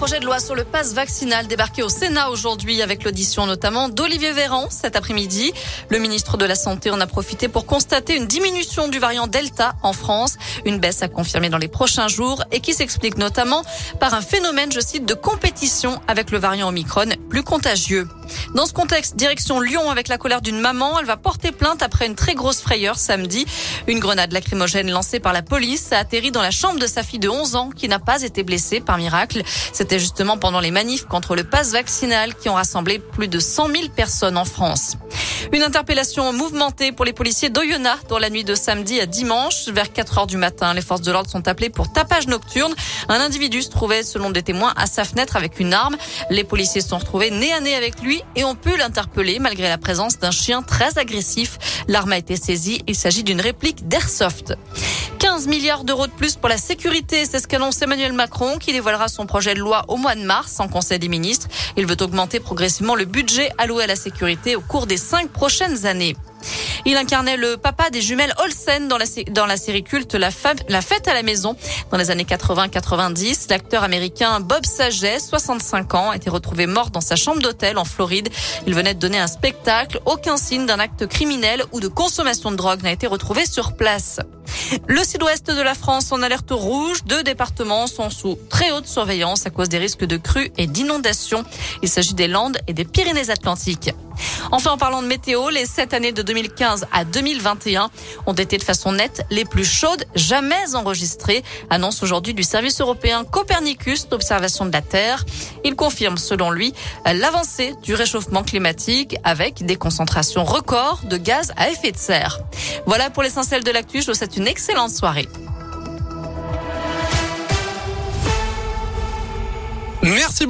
projet de loi sur le pass vaccinal débarqué au Sénat aujourd'hui avec l'audition notamment d'Olivier Véran cet après-midi. Le ministre de la Santé en a profité pour constater une diminution du variant Delta en France, une baisse à confirmer dans les prochains jours et qui s'explique notamment par un phénomène, je cite, de compétition avec le variant Omicron plus contagieux. Dans ce contexte, direction Lyon avec la colère d'une maman. Elle va porter plainte après une très grosse frayeur samedi. Une grenade lacrymogène lancée par la police a atterri dans la chambre de sa fille de 11 ans qui n'a pas été blessée par miracle. C'était justement pendant les manifs contre le pass vaccinal qui ont rassemblé plus de 100 000 personnes en France. Une interpellation mouvementée pour les policiers d'Oyonnax dans la nuit de samedi à dimanche. Vers 4 heures du matin, les forces de l'ordre sont appelées pour tapage nocturne. Un individu se trouvait, selon des témoins, à sa fenêtre avec une arme. Les policiers sont retrouvés nez à nez avec lui et ont pu l'interpeller malgré la présence d'un chien très agressif. L'arme a été saisie. Il s'agit d'une réplique d'Airsoft. 15 milliards d'euros de plus pour la sécurité, c'est ce qu'annonce Emmanuel Macron qui dévoilera son projet de loi au mois de mars en Conseil des ministres. Il veut augmenter progressivement le budget alloué à la sécurité au cours des cinq prochaines années. Il incarnait le papa des jumelles Olsen dans la, dans série culte la, la fête à la maison. Dans les années 80-90, l'acteur américain Bob Saget, 65 ans, a été retrouvé mort dans sa chambre d'hôtel en Floride. Il venait de donner un spectacle. Aucun signe d'un acte criminel ou de consommation de drogue n'a été retrouvé sur place. Le sud-ouest de la France en alerte rouge. Deux départements sont sous très haute surveillance à cause des risques de crues et d'inondations. Il s'agit des Landes et des Pyrénées-Atlantiques. Enfin, en parlant de météo, les sept années de 2015 à 2021 ont été de façon nette les plus chaudes jamais enregistrées, annonce aujourd'hui du service européen Copernicus d'observation de la Terre. Il confirme, selon lui, l'avancée du réchauffement climatique avec des concentrations records de gaz à effet de serre. Voilà pour l'essentiel de l'actu. Je vous souhaite une excellente soirée. Merci beaucoup.